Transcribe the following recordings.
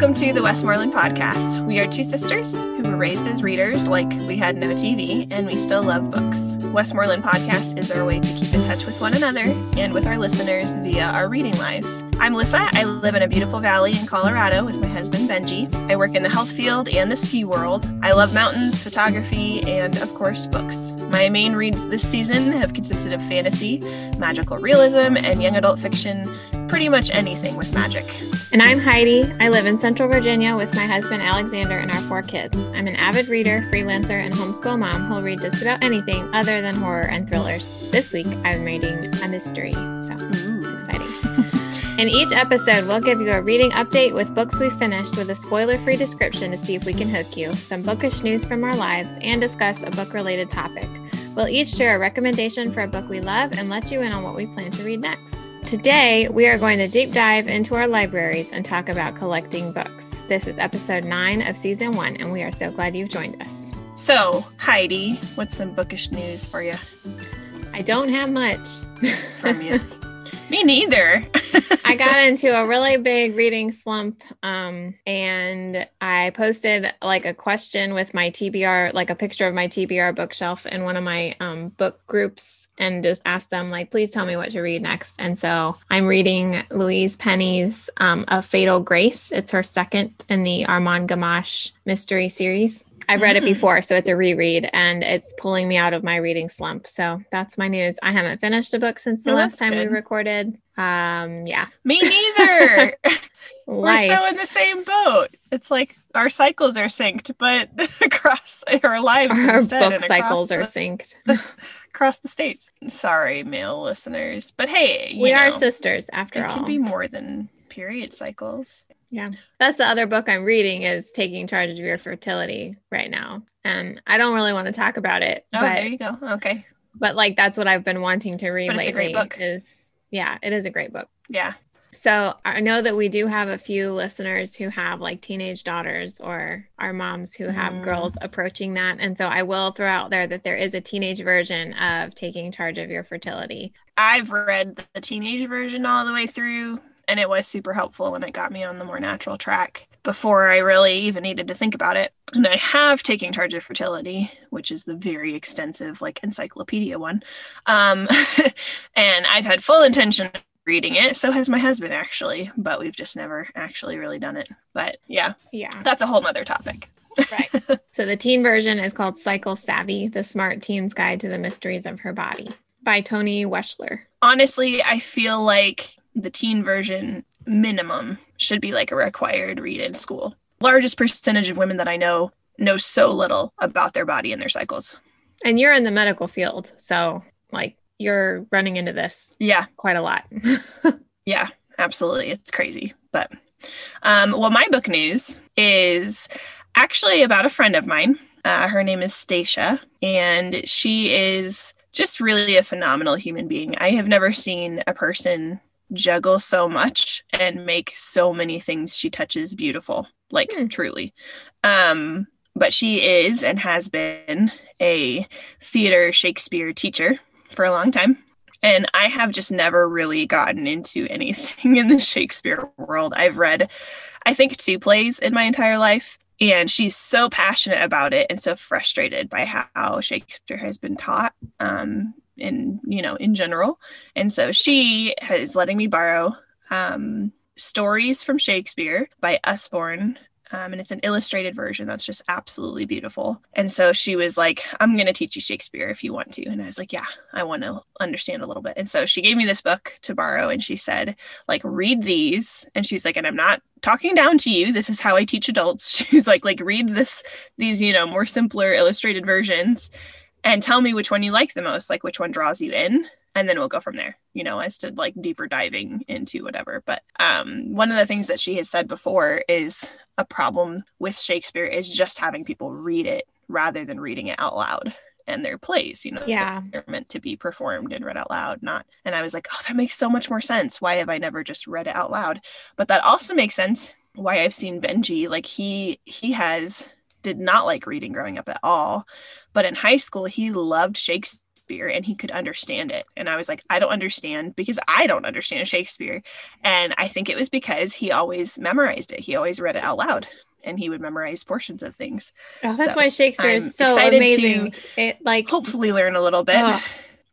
Welcome to the Westmoreland Podcast. We are two sisters who were raised as readers like we had no TV, and we still love books. Westmoreland Podcast is our way to keep in touch with one another and with our listeners via our reading lives. I'm Lissa. I live in a beautiful valley in Colorado with my husband Benji. I work in the health field and the ski world. I love mountains, photography, and of course, books. My main reads this season have consisted of fantasy, magical realism, and young adult fiction pretty much anything with magic. And I'm Heidi. I live in Central Virginia with my husband Alexander and our four kids. I'm an avid reader, freelancer, and homeschool mom who'll read just about anything other than horror and thrillers. This week, I'm reading a mystery, so it's exciting. In each episode, we'll give you a reading update with books we finished with a spoiler free description to see if we can hook you, some bookish news from our lives, and discuss a book related topic. We'll each share a recommendation for a book we love and let you in on what we plan to read next. Today, we are going to deep dive into our libraries and talk about collecting books. This is episode nine of season one, and we are so glad you've joined us. So, Heidi, what's some bookish news for you? I don't have much from you. Me neither. I got into a really big reading slump um, and I posted like a question with my TBR, like a picture of my TBR bookshelf in one of my um, book groups and just ask them like please tell me what to read next and so i'm reading louise penny's um, a fatal grace it's her second in the armand gamache mystery series I've read it mm. before, so it's a reread and it's pulling me out of my reading slump. So that's my news. I haven't finished a book since the last time good. we recorded. Um, yeah. Me neither. We're so in the same boat. It's like our cycles are synced, but across our lives, our book cycles are synced across the states. Sorry, male listeners, but hey, we know, are sisters after it all. It can be more than period cycles. Yeah. That's the other book I'm reading is Taking Charge of Your Fertility right now. And I don't really want to talk about it. Oh, but, there you go. Okay. But like that's what I've been wanting to read but lately. Is yeah, it is a great book. Yeah. So I know that we do have a few listeners who have like teenage daughters or our moms who have mm. girls approaching that. And so I will throw out there that there is a teenage version of taking charge of your fertility. I've read the teenage version all the way through and it was super helpful and it got me on the more natural track before I really even needed to think about it. And I have taken charge of fertility, which is the very extensive like encyclopedia one. Um, and I've had full intention reading it. So has my husband actually, but we've just never actually really done it. But yeah, yeah, that's a whole nother topic. right. So the teen version is called Cycle Savvy: The Smart Teen's Guide to the Mysteries of Her Body by Toni Weschler. Honestly, I feel like the teen version minimum should be like a required read in school. Largest percentage of women that I know know so little about their body and their cycles. And you're in the medical field, so like you're running into this yeah quite a lot. yeah, absolutely. It's crazy. But um well my book news is actually about a friend of mine. Uh, her name is Stacia and she is just really a phenomenal human being. I have never seen a person juggle so much and make so many things she touches beautiful like hmm. truly um but she is and has been a theater shakespeare teacher for a long time. And i have just never really gotten into anything in the shakespeare world. I've read i think two plays in my entire life and she's so passionate about it and so frustrated by how shakespeare has been taught um, in you know in general. And so she is letting me borrow um, stories from shakespeare by usborne um, and it's an illustrated version that's just absolutely beautiful. And so she was like, I'm going to teach you Shakespeare if you want to. And I was like, Yeah, I want to understand a little bit. And so she gave me this book to borrow and she said, like, read these. And she's like, and I'm not talking down to you. This is how I teach adults. She's like, like, read this, these, you know, more simpler illustrated versions and tell me which one you like the most, like which one draws you in, and then we'll go from there, you know, as to like deeper diving into whatever. But um, one of the things that she has said before is a problem with Shakespeare is just having people read it rather than reading it out loud and their plays you know yeah they're meant to be performed and read out loud not and i was like oh that makes so much more sense why have i never just read it out loud but that also makes sense why i've seen benji like he he has did not like reading growing up at all. But in high school, he loved Shakespeare Shakespeare and he could understand it. And I was like, I don't understand because I don't understand Shakespeare. And I think it was because he always memorized it. He always read it out loud and he would memorize portions of things. Oh, that's so why Shakespeare is so amazing. it like hopefully learn a little bit. Oh.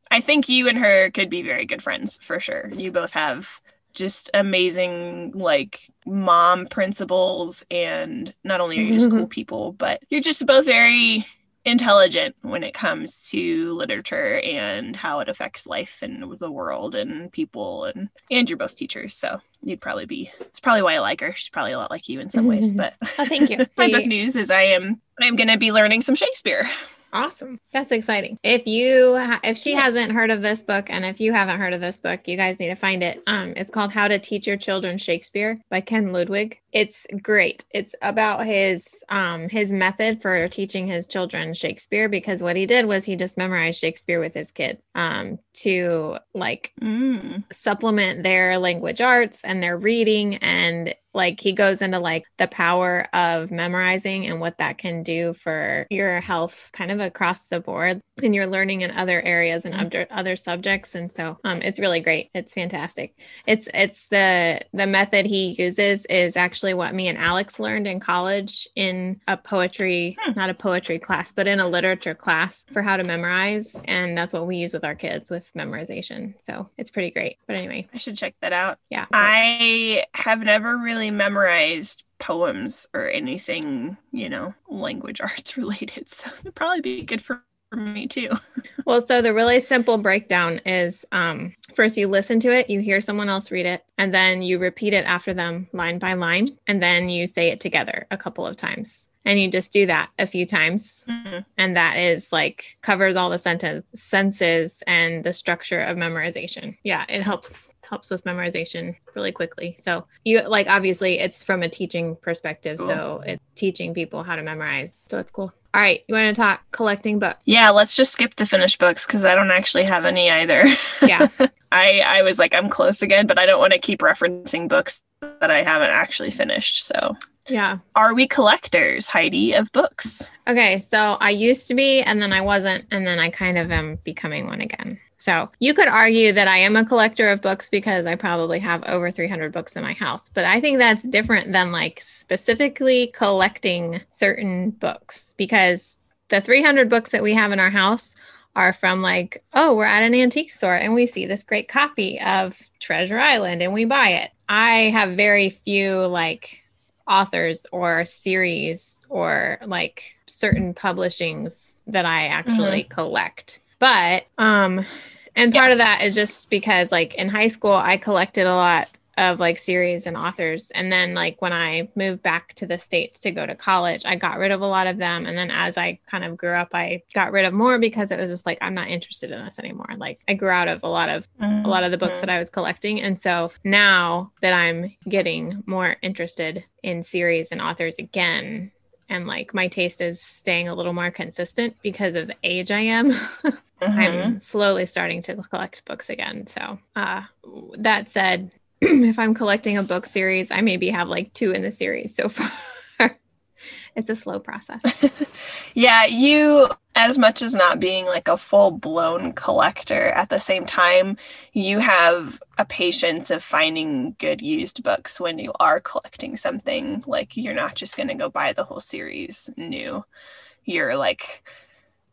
I think you and her could be very good friends for sure. You both have just amazing like mom principles and not only are you just cool people, but you're just both very intelligent when it comes to literature and how it affects life and the world and people and and you're both teachers so you'd probably be it's probably why i like her she's probably a lot like you in some ways but oh, thank you my book news is i am i'm going to be learning some shakespeare Awesome. That's exciting. If you ha- if she yeah. hasn't heard of this book and if you haven't heard of this book, you guys need to find it. Um it's called How to Teach Your Children Shakespeare by Ken Ludwig. It's great. It's about his um his method for teaching his children Shakespeare because what he did was he just memorized Shakespeare with his kids um to like mm. supplement their language arts and their reading. And like he goes into like the power of memorizing and what that can do for your health kind of across the board. And you're learning in other areas and other other subjects. And so um it's really great. It's fantastic. It's it's the the method he uses is actually what me and alex learned in college in a poetry hmm. not a poetry class but in a literature class for how to memorize and that's what we use with our kids with memorization so it's pretty great but anyway i should check that out yeah i have never really really memorized poems or anything, you know, language arts related. So it'd probably be good for, for me too. well, so the really simple breakdown is um, first you listen to it, you hear someone else read it, and then you repeat it after them line by line, and then you say it together a couple of times and you just do that a few times mm-hmm. and that is like covers all the sentence senses and the structure of memorization yeah it helps helps with memorization really quickly. So you like obviously it's from a teaching perspective. Cool. So it's teaching people how to memorize. So it's cool. All right, you want to talk collecting books? Yeah, let's just skip the finished books because I don't actually have any either. Yeah. I I was like I'm close again, but I don't want to keep referencing books that I haven't actually finished. So yeah. Are we collectors, Heidi, of books? Okay, so I used to be and then I wasn't, and then I kind of am becoming one again. So you could argue that I am a collector of books because I probably have over 300 books in my house. But I think that's different than like specifically collecting certain books because the 300 books that we have in our house are from like, oh, we're at an antique store and we see this great copy of Treasure Island and we buy it. I have very few like authors or series or like certain publishings that I actually mm-hmm. collect. But um and part of that is just because like in high school I collected a lot of like series and authors and then like when I moved back to the states to go to college I got rid of a lot of them and then as I kind of grew up I got rid of more because it was just like I'm not interested in this anymore like I grew out of a lot of mm-hmm. a lot of the books that I was collecting and so now that I'm getting more interested in series and authors again and like my taste is staying a little more consistent because of the age I am. mm-hmm. I'm slowly starting to collect books again. So, uh, that said, if I'm collecting a book series, I maybe have like two in the series so far it's a slow process. yeah, you as much as not being like a full blown collector at the same time, you have a patience of finding good used books when you are collecting something. Like you're not just going to go buy the whole series new. You're like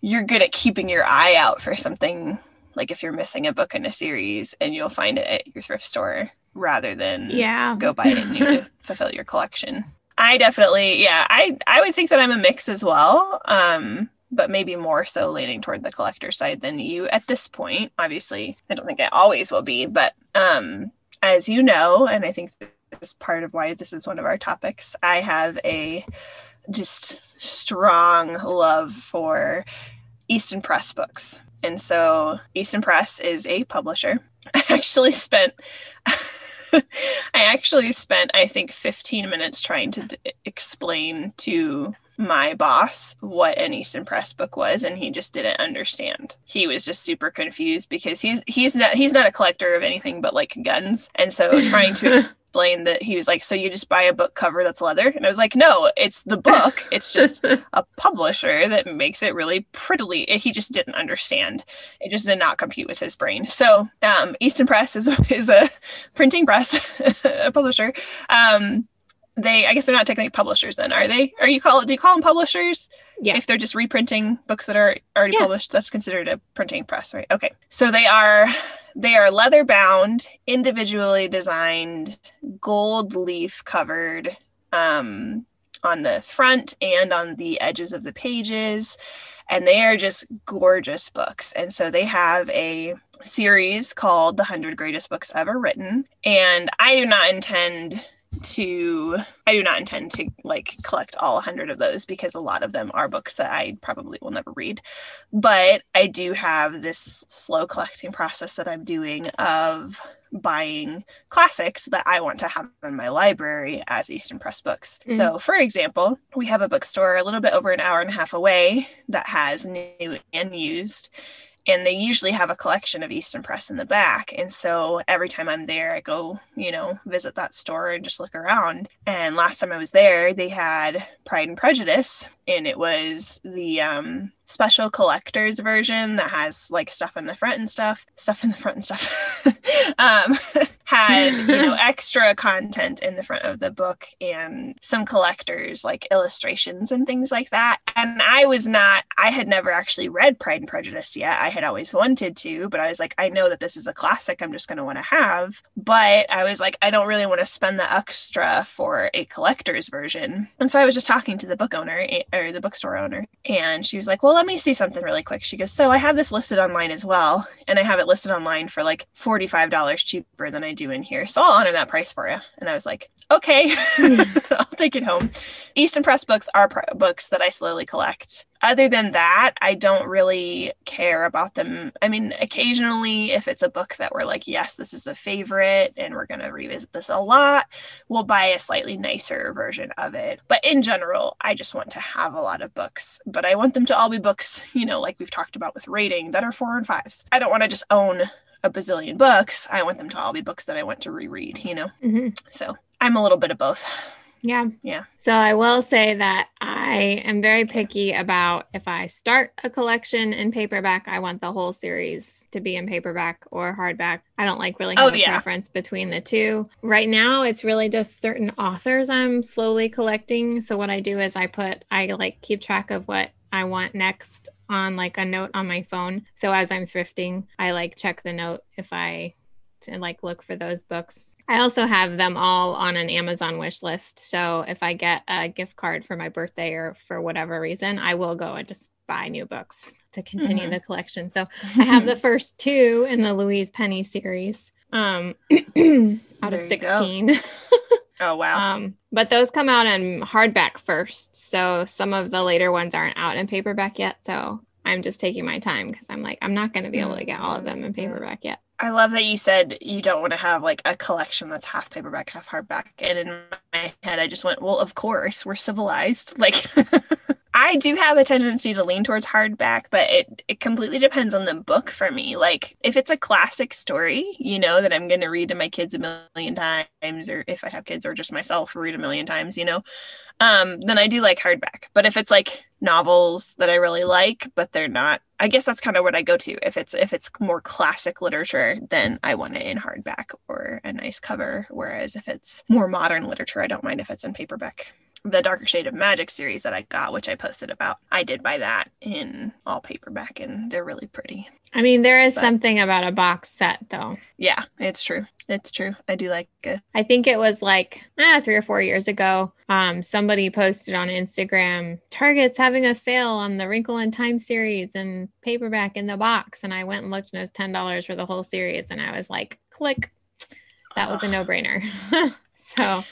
you're good at keeping your eye out for something like if you're missing a book in a series and you'll find it at your thrift store rather than yeah go buy it new to fulfill your collection. I definitely, yeah, I I would think that I'm a mix as well. Um, but maybe more so leaning toward the collector side than you at this point. Obviously, I don't think I always will be, but um, as you know, and I think this is part of why this is one of our topics, I have a just strong love for Easton Press books. And so Easton Press is a publisher. I actually spent I actually spent, I think, 15 minutes trying to d- explain to my boss what an Easton Press book was, and he just didn't understand. He was just super confused because he's he's not he's not a collector of anything but like guns, and so trying to ex- explain that he was like, So you just buy a book cover that's leather? And I was like, No, it's the book. It's just a publisher that makes it really prettily. He just didn't understand. It just did not compute with his brain. So um, Easton Press is, is a printing press, a publisher. Um, they I guess they're not technically publishers then, are they? Are you call it do you call them publishers? Yeah. If they're just reprinting books that are already Yeah. published, that's considered a printing press, right? Okay. So they are they are leather bound, individually designed, gold leaf covered um on the front and on the edges of the pages. And they are just gorgeous books. And so they have a series called The 100 Greatest Books Ever Written. And I do not intend to I do not intend to like collect all 100 of those because a lot of them are books that I probably will never read. But I do have this slow collecting process that I'm doing of buying classics that I want to have in my library as Easton Press books. Mm. So, for example, we have a bookstore a little bit over an hour and a half away that has new and used and they usually have a collection of Easton Press in the back. And so every time I'm there, I go, you know, visit that store and just look around. And last time I was there, they had Pride and Prejudice, and it was the um, special collector's version that has like stuff in the front and stuff, stuff in the front and stuff. um, had you know extra content in the front of the book and some collectors like illustrations and things like that. And I was not, I had never actually read Pride and Prejudice yet. I had always wanted to, but I was like, I know that this is a classic I'm just going to want to have. But I was like, I don't really want to spend the extra for a collector's version. And so I was just talking to the book owner eh, or the bookstore owner, and she was like, Well, let me see something really quick. She goes, So I have this listed online as well, and I have it listed online for like $45 cheaper than I do in here. So I'll honor that price for you. And I was like, Okay, take it home. Easton Press books are pr- books that I slowly collect. Other than that, I don't really care about them. I mean, occasionally, if it's a book that we're like, yes, this is a favorite and we're going to revisit this a lot, we'll buy a slightly nicer version of it. But in general, I just want to have a lot of books, but I want them to all be books, you know, like we've talked about with rating that are four and fives. I don't want to just own a bazillion books. I want them to all be books that I want to reread, you know? hmm So I'm a little bit of both. Yeah. Yeah. So I will say that I am very picky about if I start a collection in paperback, I want the whole series to be in paperback or hardback. I don't like really Oh, have a preference between the two. Right now, it's really just certain authors I'm slowly collecting. So what I do is I put, I like keep track of what I want next on like a note on my phone. So as I'm thrifting, I like check the note if I and like look for those books. I also have them all on an Amazon wish list. So if I get a gift card for my birthday or for whatever reason, I will go and just buy new books to continue Mhm. the collection. So I have the first two in the Louise Penny series. Um out of There go. 16. oh, wow. Um, but those come out in hardback first. So some of the later ones aren't out in paperback yet. So I'm just taking my time because I'm like, I'm not going to be able to get all of them in paperback yet. I love that you said you don't want to have like a collection that's half paperback, half hardback. And in my head, I just went, well, of course, we're civilized. Like, I do have a tendency to lean towards hardback, but it, it completely depends on the book for me. Like, if it's a classic story, you know, that I'm going to read to my kids a million times, or if I have kids or just myself, read a million times, you know, um, then I do like hardback. But if it's like novels that I really like, but they're not, I guess that's kind of what I go to. If it's if it's more classic literature, then I want it in hardback or a nice cover. Whereas if it's more modern literature, I don't mind if it's in paperback. The Darker Shade of Magic series that I got, which I posted about, I did buy that in all paperback, and they're really pretty. I mean, there is But- something about a box set though. Yeah, it's true. It's true. I do like it. I think it was like ah, three or four years ago. Um, somebody posted on Instagram, Target's having a sale on the Wrinkle in Time series and paperback in the box. And I went and looked and it was ten dollars for the whole series. And I was like, click. That was a no brainer. so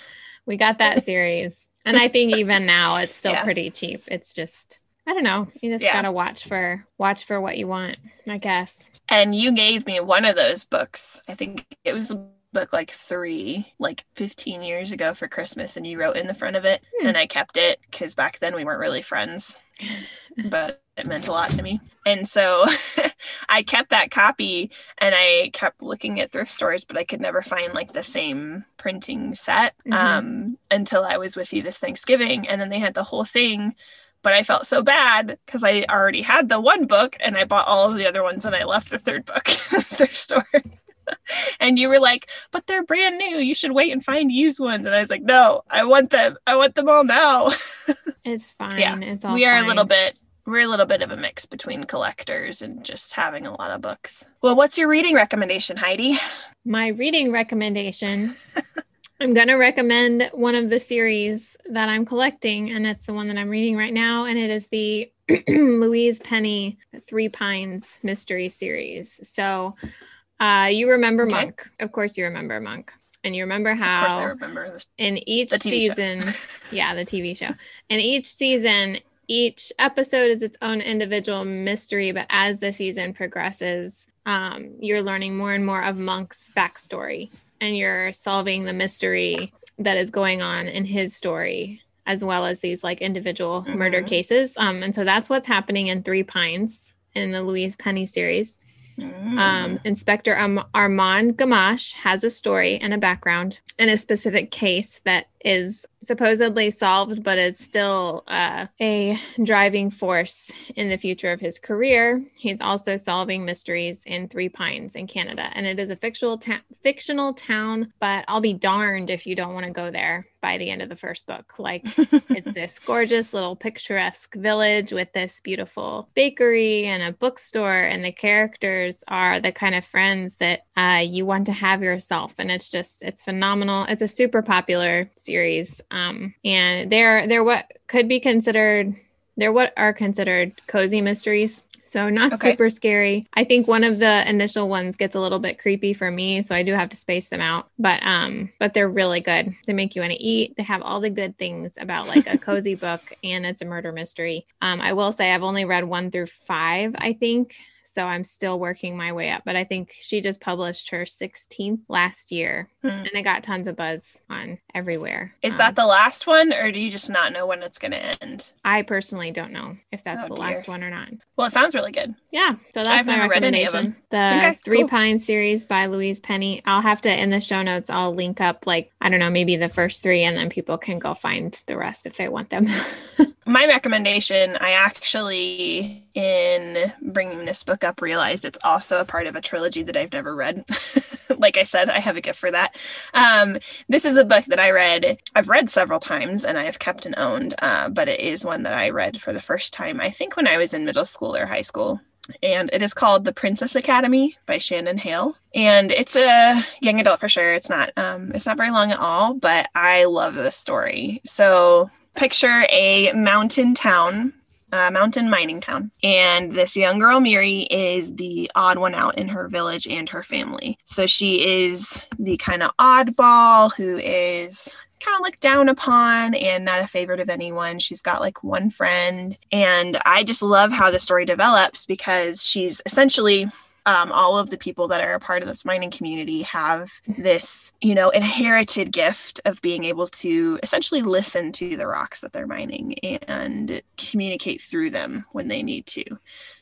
we got that series. And I think even now it's still Yeah. pretty cheap. It's just I don't know. You just Yeah. gotta watch for watch for what you want, I guess. And you gave me one of those books. I think it was book like three, like 15 years ago for Christmas, and you wrote in the front of it. Hmm. And I kept it because back then we weren't really friends, but it meant a lot to me. And so I kept that copy and I kept looking at thrift stores, but I could never find like the same printing set Mhm. um, until I was with you this Thanksgiving. And then they had the whole thing. But I felt so bad because I already had the one book and I bought all of the other ones and I left the third book at the thrift store. and you were like, but they're brand new. You should wait and find used ones. And I was like, no, I want them. I want them all now. It's fine. Yeah, It's all we are a little bit we're a little bit of a mix between collectors and just having a lot of books. Well, what's your reading recommendation, Heidi? My reading recommendation. I'm going to recommend one of the series that I'm collecting, and it's the one that I'm reading right now, and it is the Louise Penny Three Pines mystery series. So, uh, you remember Okay. Monk. Of course, you remember Monk. And you remember Of course, I how remember in each The TV show. season, yeah, the TV show. In each season, each episode is its own individual mystery, but as the season progresses, um, you're learning more and more of Monk's backstory and you're solving the mystery that is going on in his story, as well as these like individual murder Mhm. cases. Um, and so that's what's happening in Three Pines in the Louise Penny series. Mm. Um, Inspector Armand Gamache has a story and a background and a specific case that is supposedly solved, but is still uh, a driving force in the future of his career. He's also solving mysteries in Three Pines in Canada, and it is a fictional ta- fictional town. But I'll be darned if you don't want to go there by the end of the first book. Like it's this gorgeous little picturesque village with this beautiful bakery and a bookstore and the characters are the kind of friends that uh, you want to have yourself and it's just it's phenomenal it's a super popular series um, and they're they're what could be considered they're what are considered cozy mysteries so not Okay. super scary. I think one of the initial ones gets a little bit creepy for me, so I do have to space them out. But um, but they're really good. They make you want to eat. They have all the good things about like a cozy book, and it's a murder mystery. Um, I will say I've only read one through five, I think. So I'm still working my way up, but I think she just published her 16th last year, Hmm. and it got tons of buzz on everywhere. Is Um, that the last one, or do you just not know when it's going to end? I personally don't know if that's Oh, the dear. last one or not. Well, it sounds really good. Yeah, so that's I've my never read any of recommendation. The Okay, Three cool. Pines series by Louise Penny. I'll have to in the show notes. I'll link up like I don't know, maybe the first three, and then people can go find the rest if they want them. My recommendation, I actually, in bringing this book up, realized it's also a part of a trilogy that I've never read. like I said, I have a gift for that. Um, this is a book that I read, I've read several times and I have kept and owned, uh, but it is one that I read for the first time, I think when I was in middle school or high school. And it is called The Princess Academy by Shannon Hale. And it's a young adult for sure. It's not um, it's not very long at all, but I love this story. So picture a mountain town, a mountain mining town, and this young girl Miri is the odd one out in her village and her family. So she is the kind of oddball who is kind of looked down upon and not a favorite of anyone. She's got like one friend, and I just love how the story develops because she's essentially um, all of the people that are a part of this mining community have this, you know, inherited gift of being able to essentially listen to the rocks that they're mining and communicate through them when they need to.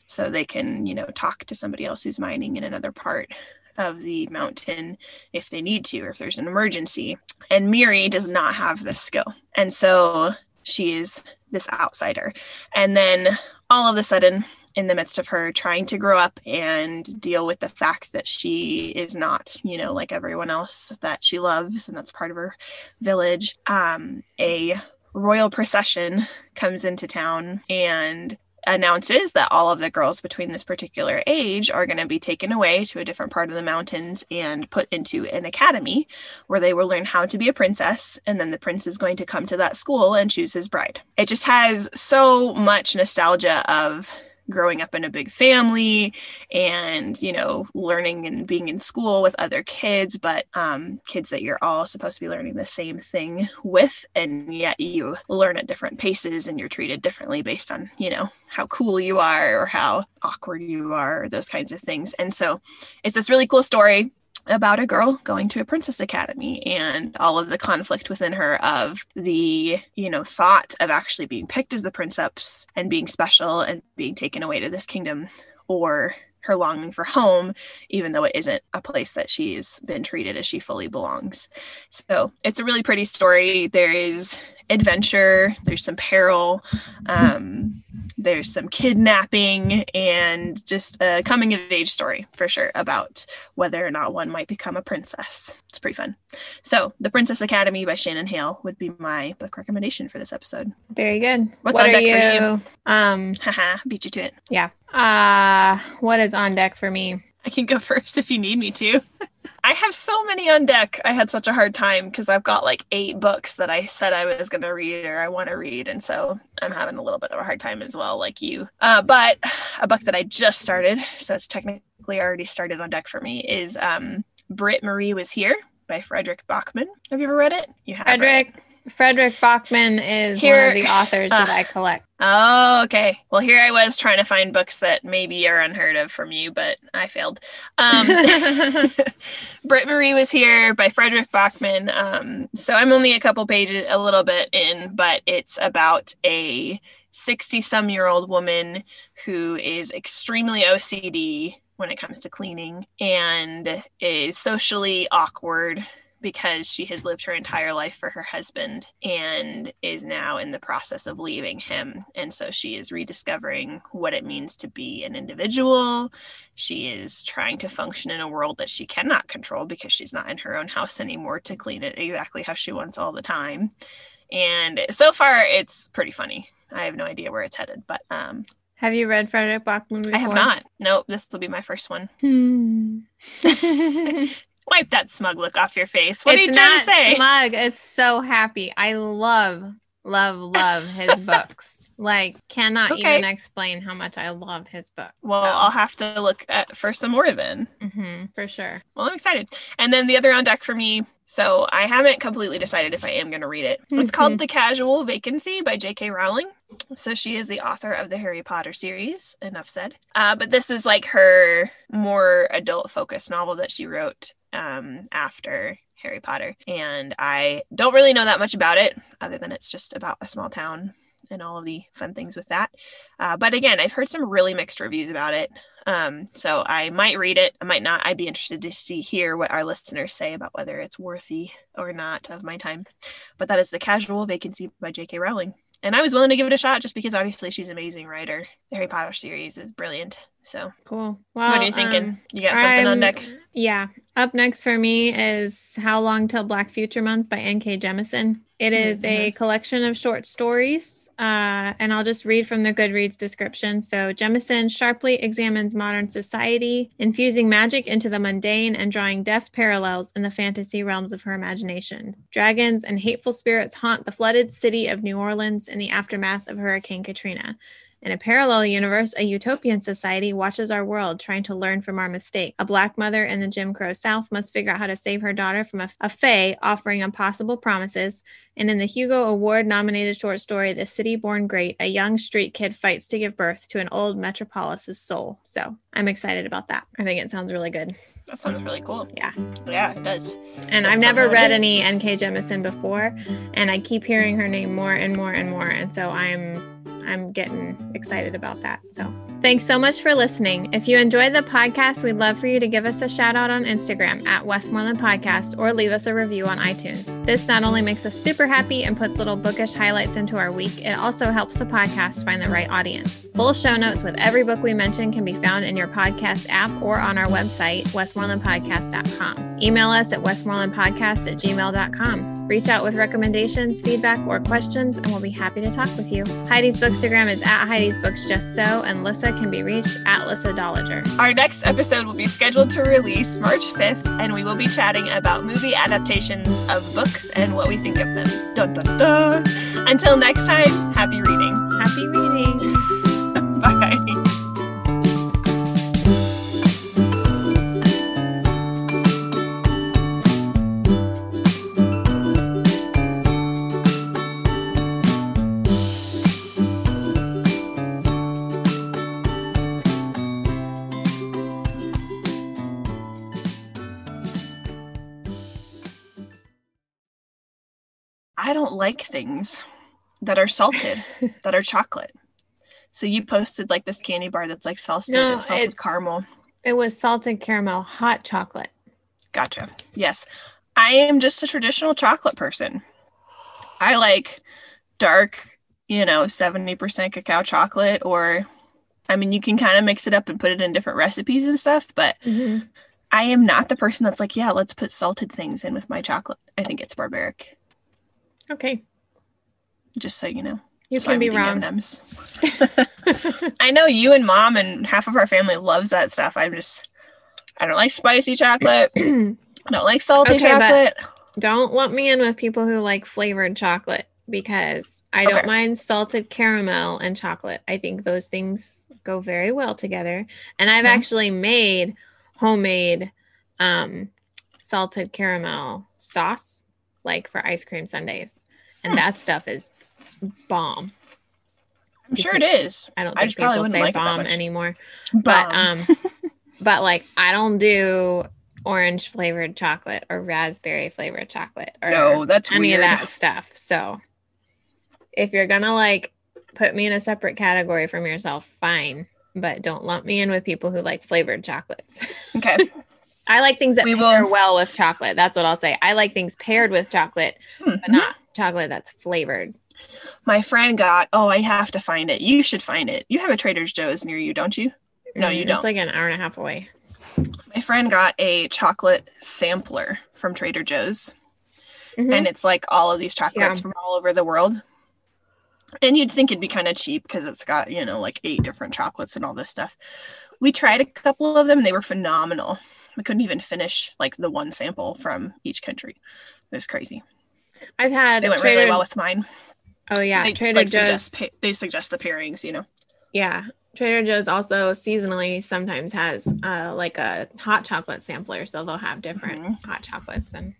So they can, you know, talk to somebody else who's mining in another part of the mountain if they need to, or if there's an emergency. And Miri does not have this skill. And so she is this outsider. And then all of a sudden, in the midst of her trying to grow up and deal with the fact that she is not, you know, like everyone else that she loves, and that's part of her village. Um, a royal procession comes into town and announces that all of the girls between this particular age are going to be taken away to a different part of the mountains and put into an academy where they will learn how to be a princess and then the prince is going to come to that school and choose his bride. It just has so much nostalgia of growing up in a big family and you know learning and being in school with other kids but um, kids that you're all supposed to be learning the same thing with and yet you learn at different paces and you're treated differently based on you know how cool you are or how awkward you are those kinds of things. And so it's this really cool story about a girl going to a princess academy and all of the conflict within her of the you know thought of actually being picked as the princess and being special and being taken away to this kingdom or her longing for home, even though it isn't a place that she's been treated as she fully belongs. So it's a really pretty story. There is adventure, there's some peril, um, there's some kidnapping, and just a coming of age story for sure about whether or not one might become a princess. It's pretty fun. So, The Princess Academy by Shannon Hale would be my book recommendation for this episode. Very good. What's what on are deck for you? Um, Haha, beat you to it. yeah. Uh, what is on deck for me? I can go first if you need me to. I have so many on deck. I had such a hard time because I've got like eight books that I said I was going to read or I want to read. And so I'm having a little bit of a hard time as well, like you. Uh, but a book that I just started, so it's technically already started on deck for me, is um, Britt Marie Was Here by Frederick Backman. Have you ever read it? You have. Frederick. Frederick Backman is one of the authors that uh, I collect. Oh, okay. Well, here I was trying to find books that maybe are unheard of from you, but I failed. Um, Britt Marie was here by Frederick Backman. Um, so I'm only a couple pages, a little bit in, but it's about a 60 some year old woman who is extremely OCD when it comes to cleaning and is socially awkward because she has lived her entire life for her husband and is now in the process of leaving him. And so she is rediscovering what it means to be an individual. She is trying to function in a world that she cannot control because she's not in her own house anymore to clean it exactly how she wants all the time. And so far, it's pretty funny. I have no idea where it's headed, but um, Have you read Frederick Backman before? I have not. Nope, this will be my first one. Hmm. Wipe that smug look off your face. What it's are you trying to say? smug. It's so happy. I love, love, love his books. Like, cannot Okay. even explain how much I love his book. Well, So, I'll have to look at for some more then. mhm, for sure. Well, I'm excited. And then the other on deck for me. So I haven't completely decided if I am going to read it. It's called The Casual Vacancy by J.K. Rowling. So she is the author of the Harry Potter series. Enough said. Uh, but this is like her more adult focused novel that she wrote um, after Harry Potter. And I don't really know that much about it, other than it's just about a small town and all of the fun things with that. Uh, but again, I've heard some really mixed reviews about it. Um, so I might read it. I might not. I'd be interested to see hear what our listeners say about whether it's worthy or not of my time. But that is The Casual Vacancy by J.K. Rowling. And I was willing to give it a shot just because obviously she's an amazing writer. The Harry Potter series is brilliant. So Cool. Well, what are you thinking? um, you got something on I'm- deck? Yeah. Up next for me is How Long Till Black Future Month by N.K. Jemisin. It is a Mhm. collection of short stories, uh, and I'll just read from the Goodreads description. So, Jemisin sharply examines modern society, infusing magic into the mundane and drawing deft parallels in the fantasy realms of her imagination. Dragons and hateful spirits haunt the flooded city of New Orleans in the aftermath of Hurricane Katrina. In a parallel universe, a utopian society watches our world, trying to learn from our mistake. A black mother in the Jim Crow South must figure out how to save her daughter from a, a fae offering impossible promises. And in the Hugo Award nominated short story, The City Born Great, a young street kid fights to give birth to an old metropolis's soul. So I'm excited about that. I think it sounds really good. That sounds really cool. Yeah. Yeah, it does. And I've never read any N.K. Jemisin before, and I keep hearing her name more and more and more. And so I'm I'm getting excited about that. So thanks so much for listening. If you enjoyed the podcast, we'd love for you to give us a shout out on Instagram at Westmoreland Podcast or leave us a review on iTunes. This not only makes us super happy and puts little bookish highlights into our week, it also helps the podcast find the right audience. Full show notes with every book we mention can be found in your podcast app or on our website, westmorelandpodcast.com. Email us at westmorelandpodcast at gmail.com. Reach out with recommendations, feedback, or questions, and we'll be happy to talk with you. Heidi's Bookstagram is at Heidi's Books Just So, and Lissa can be reached at Lissa Dollinger. Our next episode will be scheduled to release March 5th, and we will be chatting about movie adaptations of books and what we think of them. Dun dun dun. Until next time, happy reading. Happy reading! Bye. I don't like things that are salted, that are chocolate. So you posted like this candy bar that's like salted, No, salted caramel. It was salted caramel hot chocolate. Gotcha. Yes. I am just a traditional chocolate person. I like dark, you know, 70% cacao chocolate, or I mean, you can kind of mix it up and put it in different recipes and stuff, but mm-hmm. I am not the person that's like, yeah, let's put salted things in with my chocolate. I think it's barbaric, Okay. just so you know. You So I'm can be wrong. M&Ms. I know you and mom and half of our family loves that stuff. I'm just, I don't like spicy chocolate. I don't like salty Okay, chocolate. Don't lump me in with people who like flavored chocolate because I don't mind salted caramel and chocolate. I think those things go very well together. And I've Mhm. actually made homemade um, salted caramel sauce, like for ice cream sundaes. And that stuff is bomb. I'm sure it is. I don't I think just people wouldn't say like bomb anymore. But um but like I don't do orange flavored chocolate or raspberry flavored chocolate or no, that's any weird. of that stuff. So if you're gonna like put me in a separate category from yourself, fine. But don't lump me in with people who like flavored chocolates. Okay. I like things that We pair will- well with chocolate. That's what I'll say. I like things paired with chocolate, but Mhm. not chocolate that's flavored. My friend got, oh, I have to find it. You should find it. You have a Trader Joe's near you, don't you? No, you Mm, don't. It's like an hour and a half away. My friend got a chocolate sampler from Trader Joe's, Mhm. and it's like all of these chocolates Yeah. from all over the world. And you'd think it'd be kind of cheap because it's got, you know, like eight different chocolates and all this stuff. We tried a couple of them and they were phenomenal. We couldn't even finish like the one sample from each country. It was crazy. I've had They went Trader. really well with mine. oh yeah, they Trader like Joe's. suggest they suggest the pairings, you know. Yeah. Trader Joe's also seasonally sometimes has uh, like a hot chocolate sampler, so they'll have different Mhm. hot chocolates and.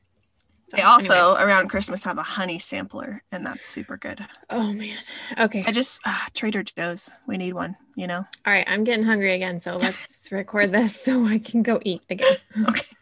so, They also around Christmas have a honey sampler, and that's super good. Oh man. Okay. I just ah, Trader Joe's. We need one, you know. All right. I'm getting hungry again, so let's record this so I can go eat again. Okay.